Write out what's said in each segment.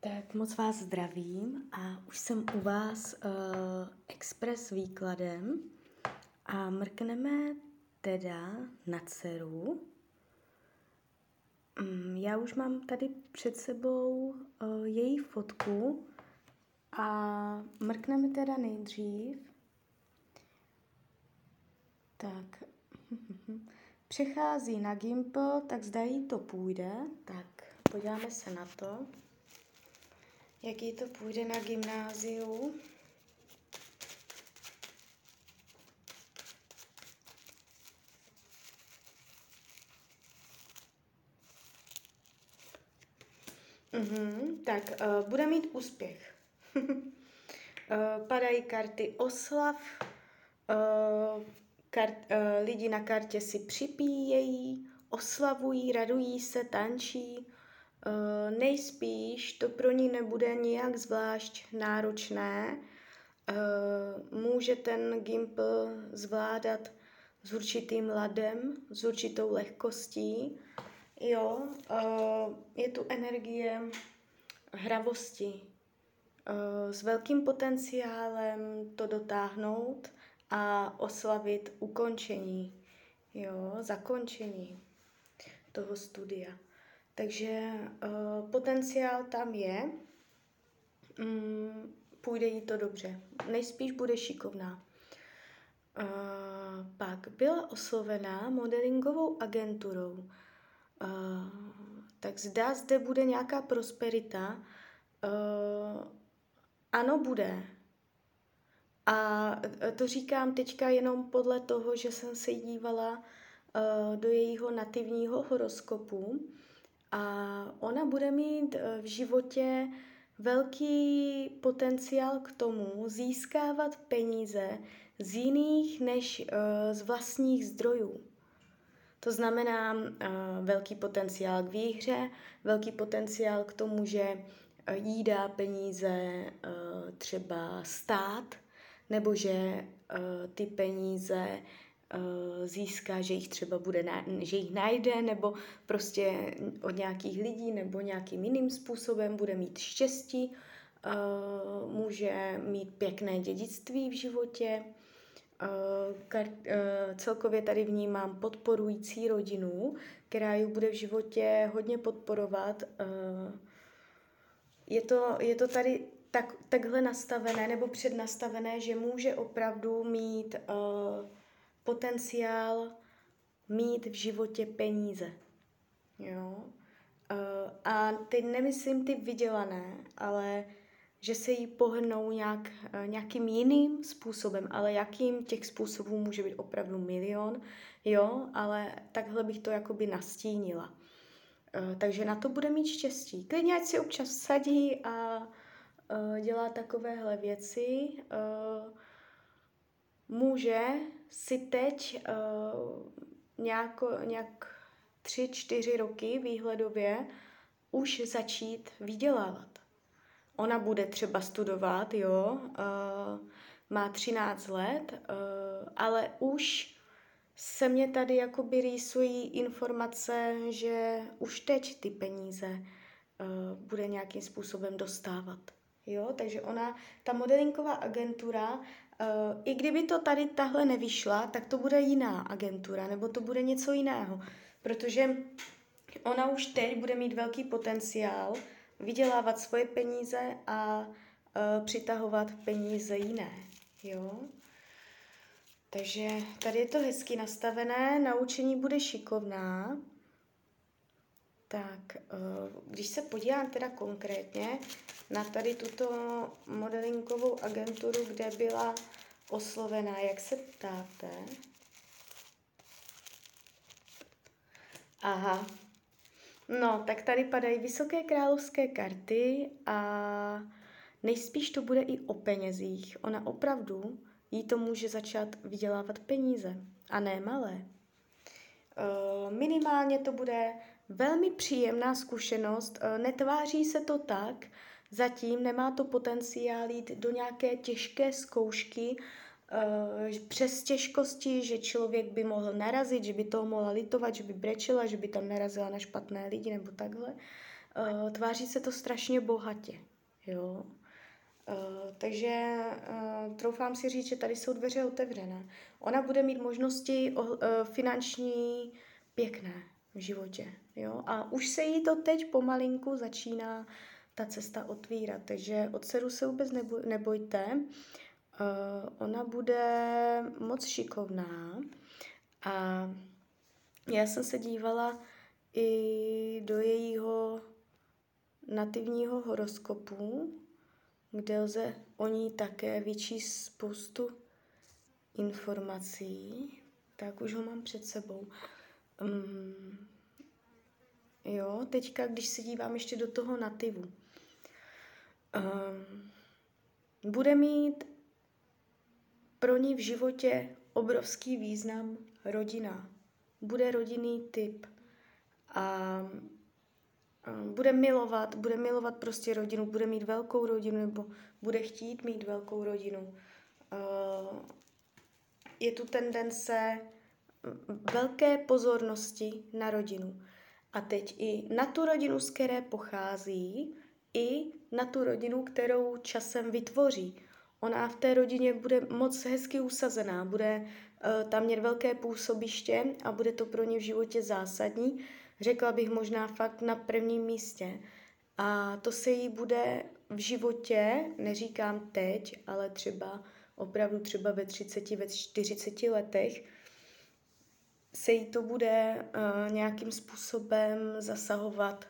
Tak moc vás zdravím a už jsem u vás uh, express výkladem a mrkneme teda na dceru. Um, já už mám tady před sebou uh, její fotku a mrkneme teda nejdřív. Tak, přechází na Gimple, tak zda jí to půjde. Tak, podíváme se na to jaký to půjde na gymnáziu. Mhm, tak uh, bude mít úspěch. uh, padají karty oslav, uh, kart, uh, lidi na kartě si připíjejí, oslavují, radují se, tančí, Uh, nejspíš to pro ní nebude nijak zvlášť náročné. Uh, může ten gimpl zvládat s určitým ladem, s určitou lehkostí. Jo, uh, je tu energie hravosti, s velkým potenciálem to dotáhnout a oslavit ukončení, jo, zakončení toho studia. Takže uh, potenciál tam je, um, půjde jí to dobře. Nejspíš bude šikovná. Uh, pak byla oslovená modelingovou agenturou. Uh, tak zdá, zde bude nějaká prosperita. Uh, ano, bude. A to říkám teďka jenom podle toho, že jsem se dívala uh, do jejího nativního horoskopu a ona bude mít eh, v životě velký potenciál k tomu získávat peníze z jiných než uh, z vlastních zdrojů. To znamená uh, velký potenciál k výhře, velký potenciál k tomu, že jí dá peníze třeba stát, nebo že ty peníze získá, že jich třeba bude, že jich najde, nebo prostě od nějakých lidí, nebo nějakým jiným způsobem bude mít štěstí, eh, může mít pěkné dědictví v životě. Eh, celkově tady vnímám podporující rodinu, která ji bude v životě hodně podporovat. Je to, je to tady tak, takhle nastavené nebo přednastavené, že může opravdu mít uh, potenciál mít v životě peníze. Jo? Uh, a teď nemyslím ty vydělané, ale že se jí pohnou nějak, uh, nějakým jiným způsobem, ale jakým těch způsobů může být opravdu milion, jo, ale takhle bych to jakoby nastínila. Uh, takže na to bude mít štěstí. Klidně ať si občas sadí a dělá takovéhle věci. Může si teď uh, nějako, nějak tři, čtyři roky výhledově už začít vydělávat. Ona bude třeba studovat, jo, uh, má 13 let, uh, ale už se mě tady jakoby rýsují informace, že už teď ty peníze uh, bude nějakým způsobem dostávat. Jo, takže ona, ta modelinková agentura I kdyby to tady tahle nevyšla, tak to bude jiná agentura, nebo to bude něco jiného. Protože ona už teď bude mít velký potenciál vydělávat svoje peníze a uh, přitahovat peníze jiné. Jo? Takže tady je to hezky nastavené, naučení bude šikovná. Tak, uh, když se podívám teda konkrétně na tady tuto modelinkovou agenturu, kde byla oslovená, jak se ptáte? Aha. No, tak tady padají vysoké královské karty a nejspíš to bude i o penězích. Ona opravdu jí to může začát vydělávat peníze a ne malé. Uh, minimálně to bude velmi příjemná zkušenost. Uh, netváří se to tak, Zatím nemá to potenciál jít do nějaké těžké zkoušky, uh, přes těžkosti, že člověk by mohl narazit, že by toho mohla litovat, že by brečela, že by tam narazila na špatné lidi nebo takhle. uh, tváří se to strašně bohatě, jo. Takže troufám si říct, že tady jsou dveře otevřené. Ona bude mít možnosti finanční pěkné v životě. Jo? A už se jí to teď pomalinku začíná ta cesta otvírat, takže od dceru se vůbec nebojte. Uh, ona bude moc šikovná a já jsem se dívala i do jejího nativního horoskopu, kde lze o ní také vyčíst spoustu informací, tak už ho mám před sebou. Um, jo, teďka, když se dívám ještě do toho nativu, um, bude mít pro ní v životě obrovský význam rodina. Bude rodinný typ a bude milovat, bude milovat prostě rodinu, bude mít velkou rodinu nebo bude chtít mít velkou rodinu. Je tu tendence velké pozornosti na rodinu. A teď i na tu rodinu, z které pochází, i na tu rodinu, kterou časem vytvoří. Ona v té rodině bude moc hezky usazená, bude uh, tam mít velké působiště a bude to pro ně v životě zásadní. Řekla bych možná fakt na prvním místě. A to se jí bude v životě, neříkám teď, ale třeba opravdu třeba ve 30, ve 40 letech, se jí to bude uh, nějakým způsobem zasahovat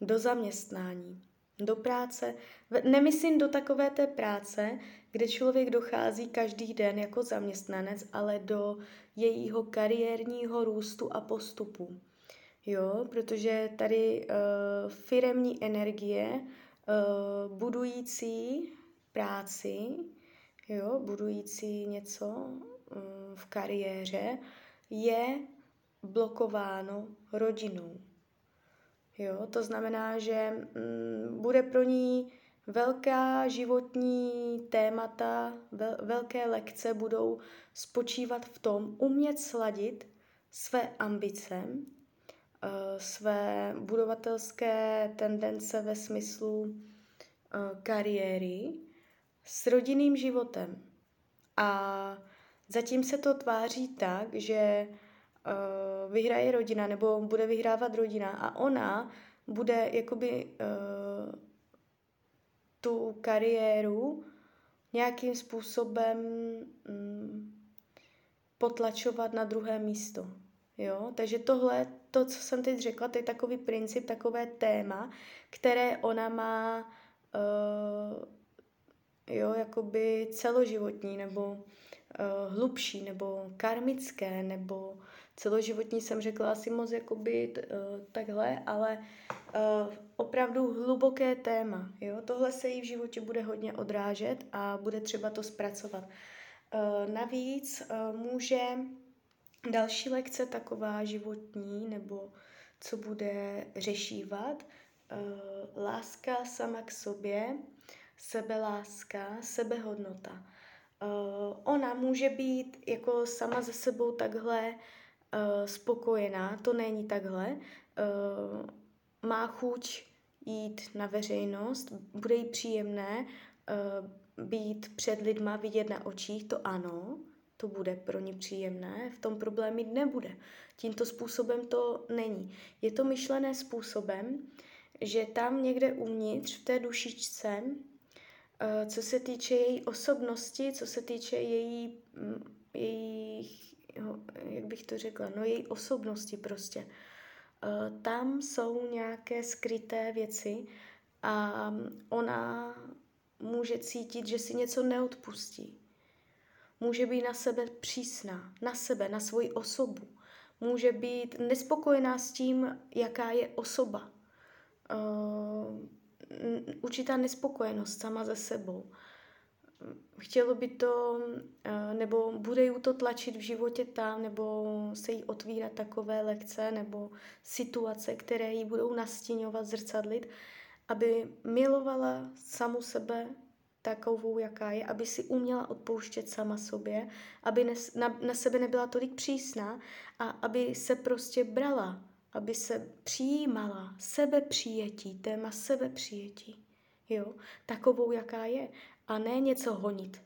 do zaměstnání, do práce. Nemyslím do takové té práce, kde člověk dochází každý den jako zaměstnanec, ale do jejího kariérního růstu a postupu. Jo, protože tady uh, firemní energie uh, budující práci, jo, budující něco um, v kariéře, je blokováno rodinou. Jo, to znamená, že mm, bude pro ní velká životní témata, vel, velké lekce budou spočívat v tom umět sladit své ambice, uh, své budovatelské tendence ve smyslu uh, kariéry s rodinným životem. A Zatím se to tváří tak, že uh, vyhraje rodina nebo bude vyhrávat rodina a ona bude jakoby uh, tu kariéru nějakým způsobem um, potlačovat na druhé místo. Jo? Takže tohle, to, co jsem teď řekla, to je takový princip, takové téma, které ona má uh, jo, jakoby celoživotní nebo uh, hlubší nebo karmické nebo celoživotní jsem řekla asi moc jakoby uh, takhle, ale uh, opravdu hluboké téma. Jo? Tohle se jí v životě bude hodně odrážet a bude třeba to zpracovat. Uh, navíc uh, může další lekce taková životní nebo co bude řešívat, uh, láska sama k sobě, sebeláska, sebehodnota. Uh, ona může být jako sama ze sebou takhle uh, spokojená, to není takhle. Uh, má chuť jít na veřejnost, bude jí příjemné být před lidma, vidět na očích, to ano, to bude pro ní příjemné, v tom problém mít nebude. Tímto způsobem to není. Je to myšlené způsobem, že tam někde uvnitř, v té dušičce, Eh, co se týče její osobnosti, co se týče její, mm, její jak bych to řekla, no její osobnosti prostě. Eh, tam jsou nějaké skryté věci a ona může cítit, že si něco neodpustí. Může být na sebe přísná, na sebe, na svoji osobu. Může být nespokojená s tím, jaká je osoba. Uh, určitá nespokojenost sama ze sebou. Chtělo by to, eh, nebo bude ju to tlačit v životě tam, nebo se jí otvírat takové lekce nebo situace, které jí budou nastíňovat, zrcadlit, aby milovala samu sebe takovou, jaká je, aby si uměla odpouštět sama sobě, aby na, na sebe nebyla tolik přísná a aby se prostě brala aby se přijímala sebepřijetí, téma sebepřijetí, jo, takovou, jaká je, a ne něco honit,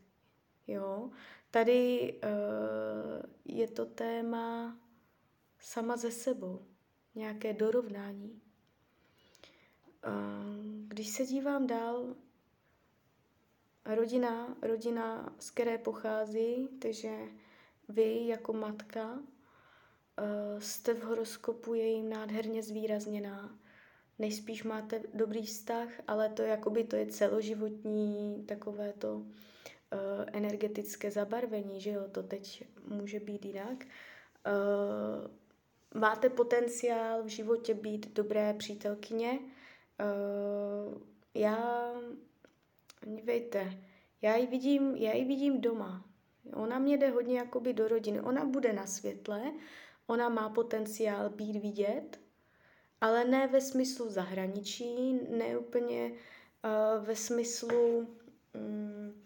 jo. Tady uh, je to téma sama ze sebou, nějaké dorovnání. Uh, když se dívám dál, rodina, rodina, z které pochází, takže vy jako matka jste v horoskopu je jim nádherně zvýrazněná. Nejspíš máte dobrý vztah, ale to jakoby to je celoživotní takové to uh, energetické zabarvení, že jo, to teď může být jinak. Uh, máte potenciál v životě být dobré přítelkyně. Uh, já, dívejte, já ji vidím, já ji vidím doma. Ona mě jde hodně jakoby do rodiny. Ona bude na světle, ona má potenciál být vidět, ale ne ve smyslu zahraničí, ne úplně uh, ve smyslu, um,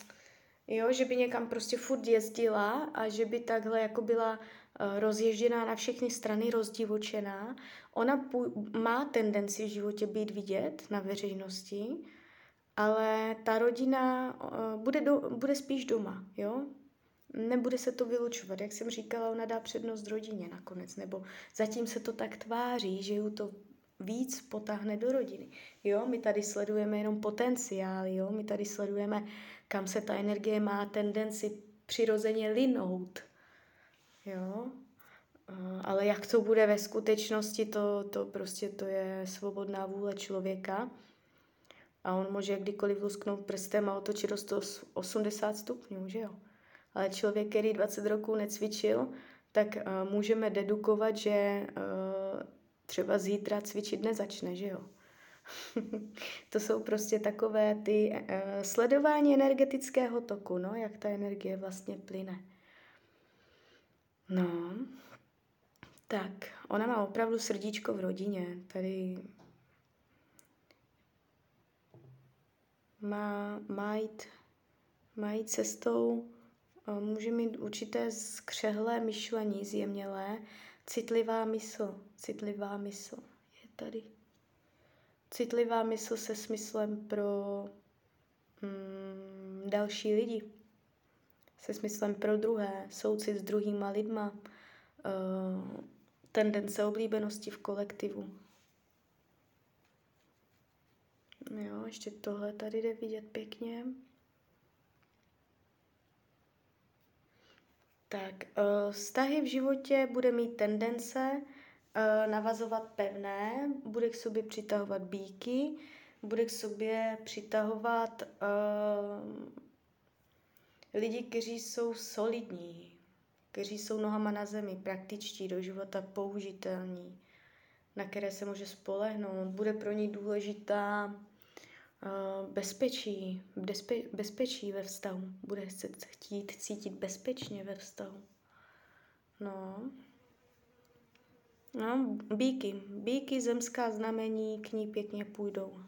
jo, že by někam prostě furt jezdila a že by takhle jako byla uh, rozježděná na všechny strany, rozdivočená. Ona pů- má tendenci v životě být vidět na veřejnosti, ale ta rodina uh, bude, do, bude spíš doma, jo? Nebude se to vylučovat. Jak jsem říkala, ona dá přednost rodině nakonec, nebo zatím se to tak tváří, že ju to víc potáhne do rodiny. Jo, my tady sledujeme jenom potenciál, jo, my tady sledujeme, kam se ta energie má tendenci přirozeně linout. Jo, ale jak to bude ve skutečnosti, to, to prostě to je svobodná vůle člověka. A on může kdykoliv lusknout prstem a otočit do 180 stupňů, že jo člověk, který 20 roků necvičil, tak uh, můžeme dedukovat, že uh, třeba zítra cvičit nezačne, že jo? to jsou prostě takové ty uh, sledování energetického toku, no, jak ta energie vlastně plyne. No, tak, ona má opravdu srdíčko v rodině. Tady má, má, jít, má jít cestou může mít určité skřehlé myšlení, zjemnělé, citlivá mysl, citlivá mysl je tady. Citlivá mysl se smyslem pro mm, další lidi, se smyslem pro druhé, soucit s druhýma lidma, uh, tendence oblíbenosti v kolektivu. Jo, ještě tohle tady jde vidět pěkně. Tak, uh, vztahy v životě bude mít tendence uh, navazovat pevné, bude k sobě přitahovat bíky, bude k sobě přitahovat uh, lidi, kteří jsou solidní, kteří jsou nohama na zemi, praktičtí, do života použitelní, na které se může spolehnout. Bude pro ní důležitá Eh, bezpečí, bezpe, bezpečí ve vztahu. Bude se chtít cítit bezpečně ve vztahu. No. No, bíky. Bíky, zemská znamení, k ní pěkně půjdou.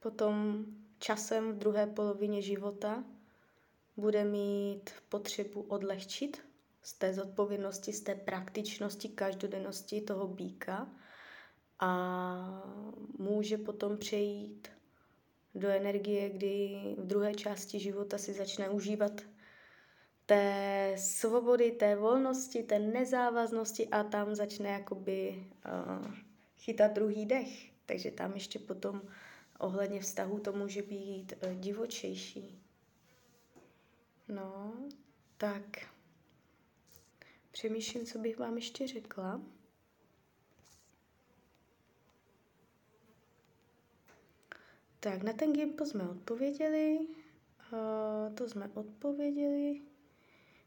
Potom časem v druhé polovině života bude mít potřebu odlehčit z té zodpovědnosti, z té praktičnosti, každodennosti toho býka a může potom přejít do energie, kdy v druhé části života si začne užívat té svobody, té volnosti, té nezávaznosti a tam začne jakoby uh, chytat druhý dech. Takže tam ještě potom ohledně vztahu to může být uh, divočejší. No, tak přemýšlím, co bych vám ještě řekla. Tak, na ten gimpo jsme odpověděli. Uh, to jsme odpověděli.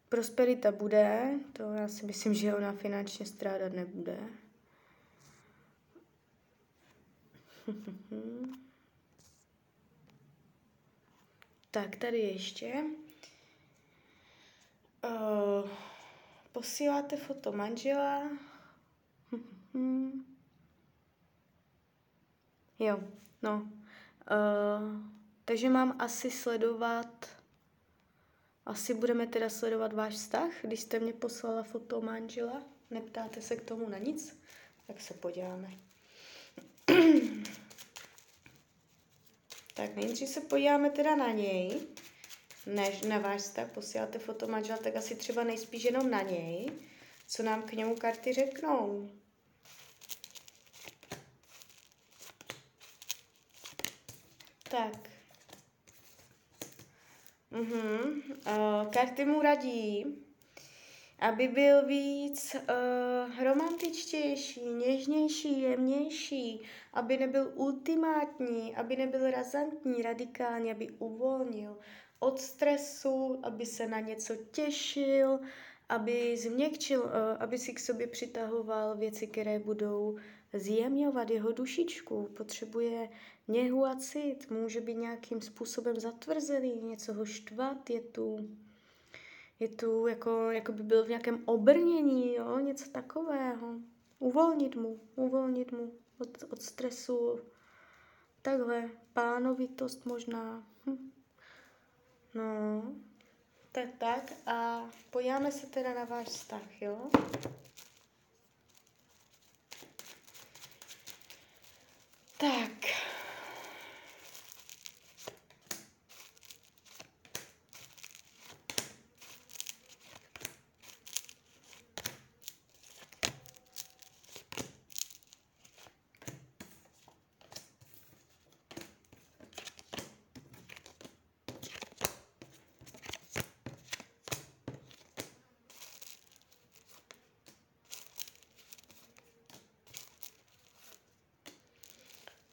Prosperita bude, to já si myslím, že ona finančně strádat nebude. tak, tady ještě. Uh, posíláte foto manžela. jo, no, Uh, takže mám asi sledovat, asi budeme teda sledovat váš vztah, když jste mě poslala foto manžela. Neptáte se k tomu na nic? Tak se podíváme. tak nejdřív se podíváme teda na něj, než na váš vztah posíláte foto manžela, tak asi třeba nejspíš jenom na něj, co nám k němu karty řeknou. Tak. Mhm. Uh, karty mu radí, aby byl víc uh, romantičtější, něžnější, jemnější, aby nebyl ultimátní, aby nebyl razantní, radikální, aby uvolnil od stresu, aby se na něco těšil, aby změkčil, uh, aby si k sobě přitahoval věci, které budou zjemňovat jeho dušičku. Potřebuje něhu a cit, může být nějakým způsobem zatvrzelý, něco ho štvat, je tu, je tu jako, jako by byl v nějakém obrnění, jo, něco takového. Uvolnit mu, uvolnit mu od, od stresu, takhle, pánovitost možná. Hm. No, tak tak a podíváme se teda na váš vztah, jo? Tak.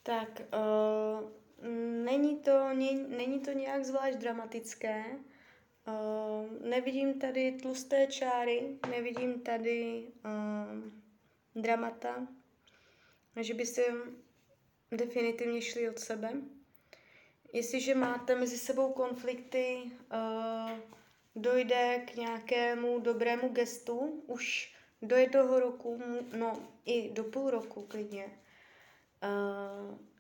Tak, uh, není, to, ne, není to nějak zvlášť dramatické. Uh, nevidím tady tlusté čáry, nevidím tady uh, dramata, že byste definitivně šli od sebe. Jestliže máte mezi sebou konflikty, uh, dojde k nějakému dobrému gestu, už do jednoho roku, no i do půl roku klidně,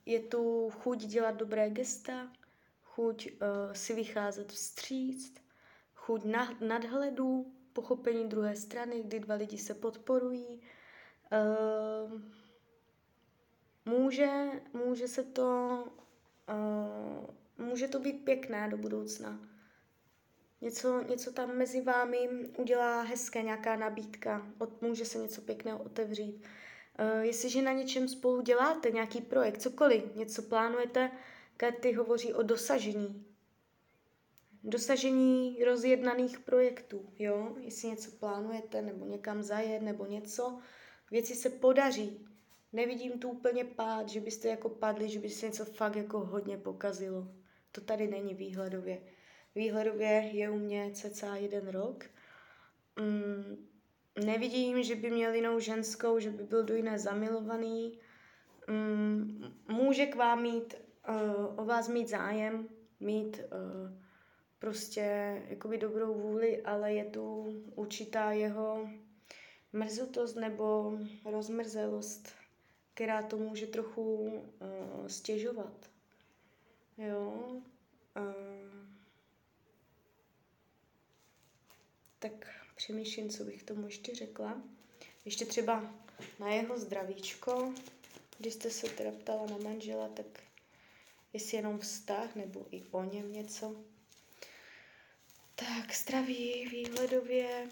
je tu chuť dělat dobré gesta, chuť uh, si vycházet vstříc, chuť na, nadhledu, pochopení druhé strany, kdy dva lidi se podporují. Uh, může, může se to, uh, může to být pěkné do budoucna. Něco, něco tam mezi vámi udělá hezké, nějaká nabídka, od, může se něco pěkného otevřít. Uh, jestliže na něčem spolu děláte, nějaký projekt, cokoliv, něco plánujete, karty hovoří o dosažení. Dosažení rozjednaných projektů, jo? Jestli něco plánujete, nebo někam zajet, nebo něco, věci se podaří. Nevidím tu úplně pád, že byste jako padli, že by se něco fakt jako hodně pokazilo. To tady není výhledově. Výhledově je u mě cca jeden rok. Mm, nevidím, že by měl jinou ženskou, že by byl do jiné zamilovaný. Mm, může k vám mít, uh, o vás mít zájem, mít uh, prostě jakoby dobrou vůli, ale je tu určitá jeho mrzutost nebo rozmrzelost, která to může trochu uh, stěžovat. Jo. Tak přemýšlím, co bych tomu ještě řekla. Ještě třeba na jeho zdravíčko, když jste se teda ptala na manžela, tak jestli jenom vztah nebo i o něm něco. Tak, zdraví výhledově.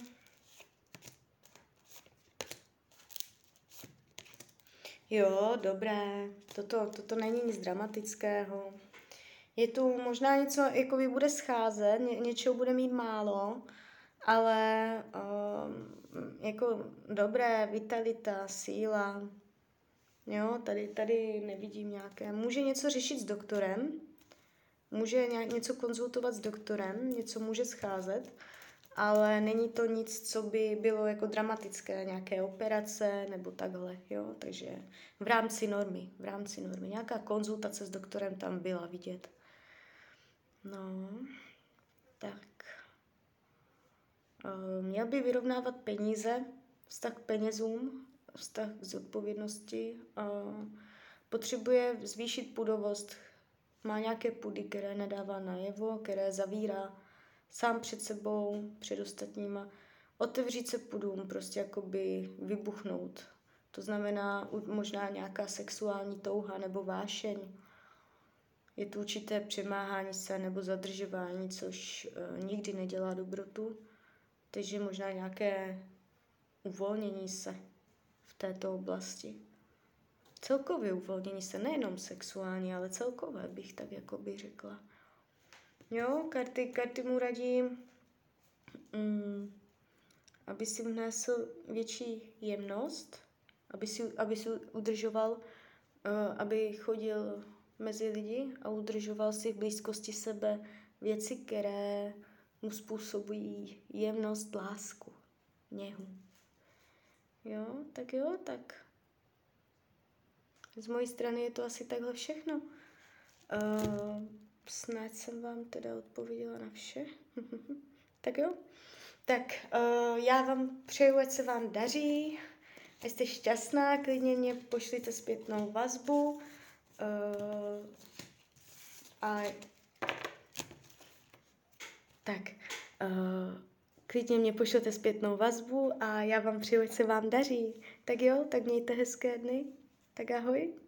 Jo, dobré. Toto, toto není nic dramatického. Je tu možná něco, jako by bude scházet, ně, něčeho bude mít málo, ale um, jako dobré, vitalita, síla, jo, tady, tady nevidím nějaké. Může něco řešit s doktorem, může nějak, něco konzultovat s doktorem, něco může scházet, ale není to nic, co by bylo jako dramatické, nějaké operace nebo takhle, jo, takže v rámci normy, v rámci normy, nějaká konzultace s doktorem tam byla vidět. No, tak. Eh, měl by vyrovnávat peníze, vztah k penězům, vztah k zodpovědnosti. Eh, potřebuje zvýšit pudovost. Má nějaké pudy, které nedává najevo, které zavírá sám před sebou, před ostatníma. otevřít se půdům, prostě jakoby vybuchnout. To znamená možná nějaká sexuální touha nebo vášeň. Je tu určité přemáhání se nebo zadržování, což uh, nikdy nedělá dobrotu. Takže možná nějaké uvolnění se v této oblasti. Celkově uvolnění se, nejenom sexuální, ale celkové bych tak jako by řekla. Jo, karty, karty mu radím, mm, aby si vnesl větší jemnost, aby si, aby si udržoval, uh, aby chodil mezi lidi a udržoval si v blízkosti sebe věci, které mu způsobují jemnost, lásku, něhu. Jo, tak jo, tak z mojí strany je to asi takhle všechno. Uh, snad jsem vám teda odpověděla na vše. tak jo. Tak uh, já vám přeju, ať se vám daří. Jste šťastná, klidně mě pošlite zpětnou vazbu. Uh, a tak, uh, klidně mě pošlete zpětnou vazbu a já vám přeju, ať se vám daří. Tak jo, tak mějte hezké dny. Tak ahoj.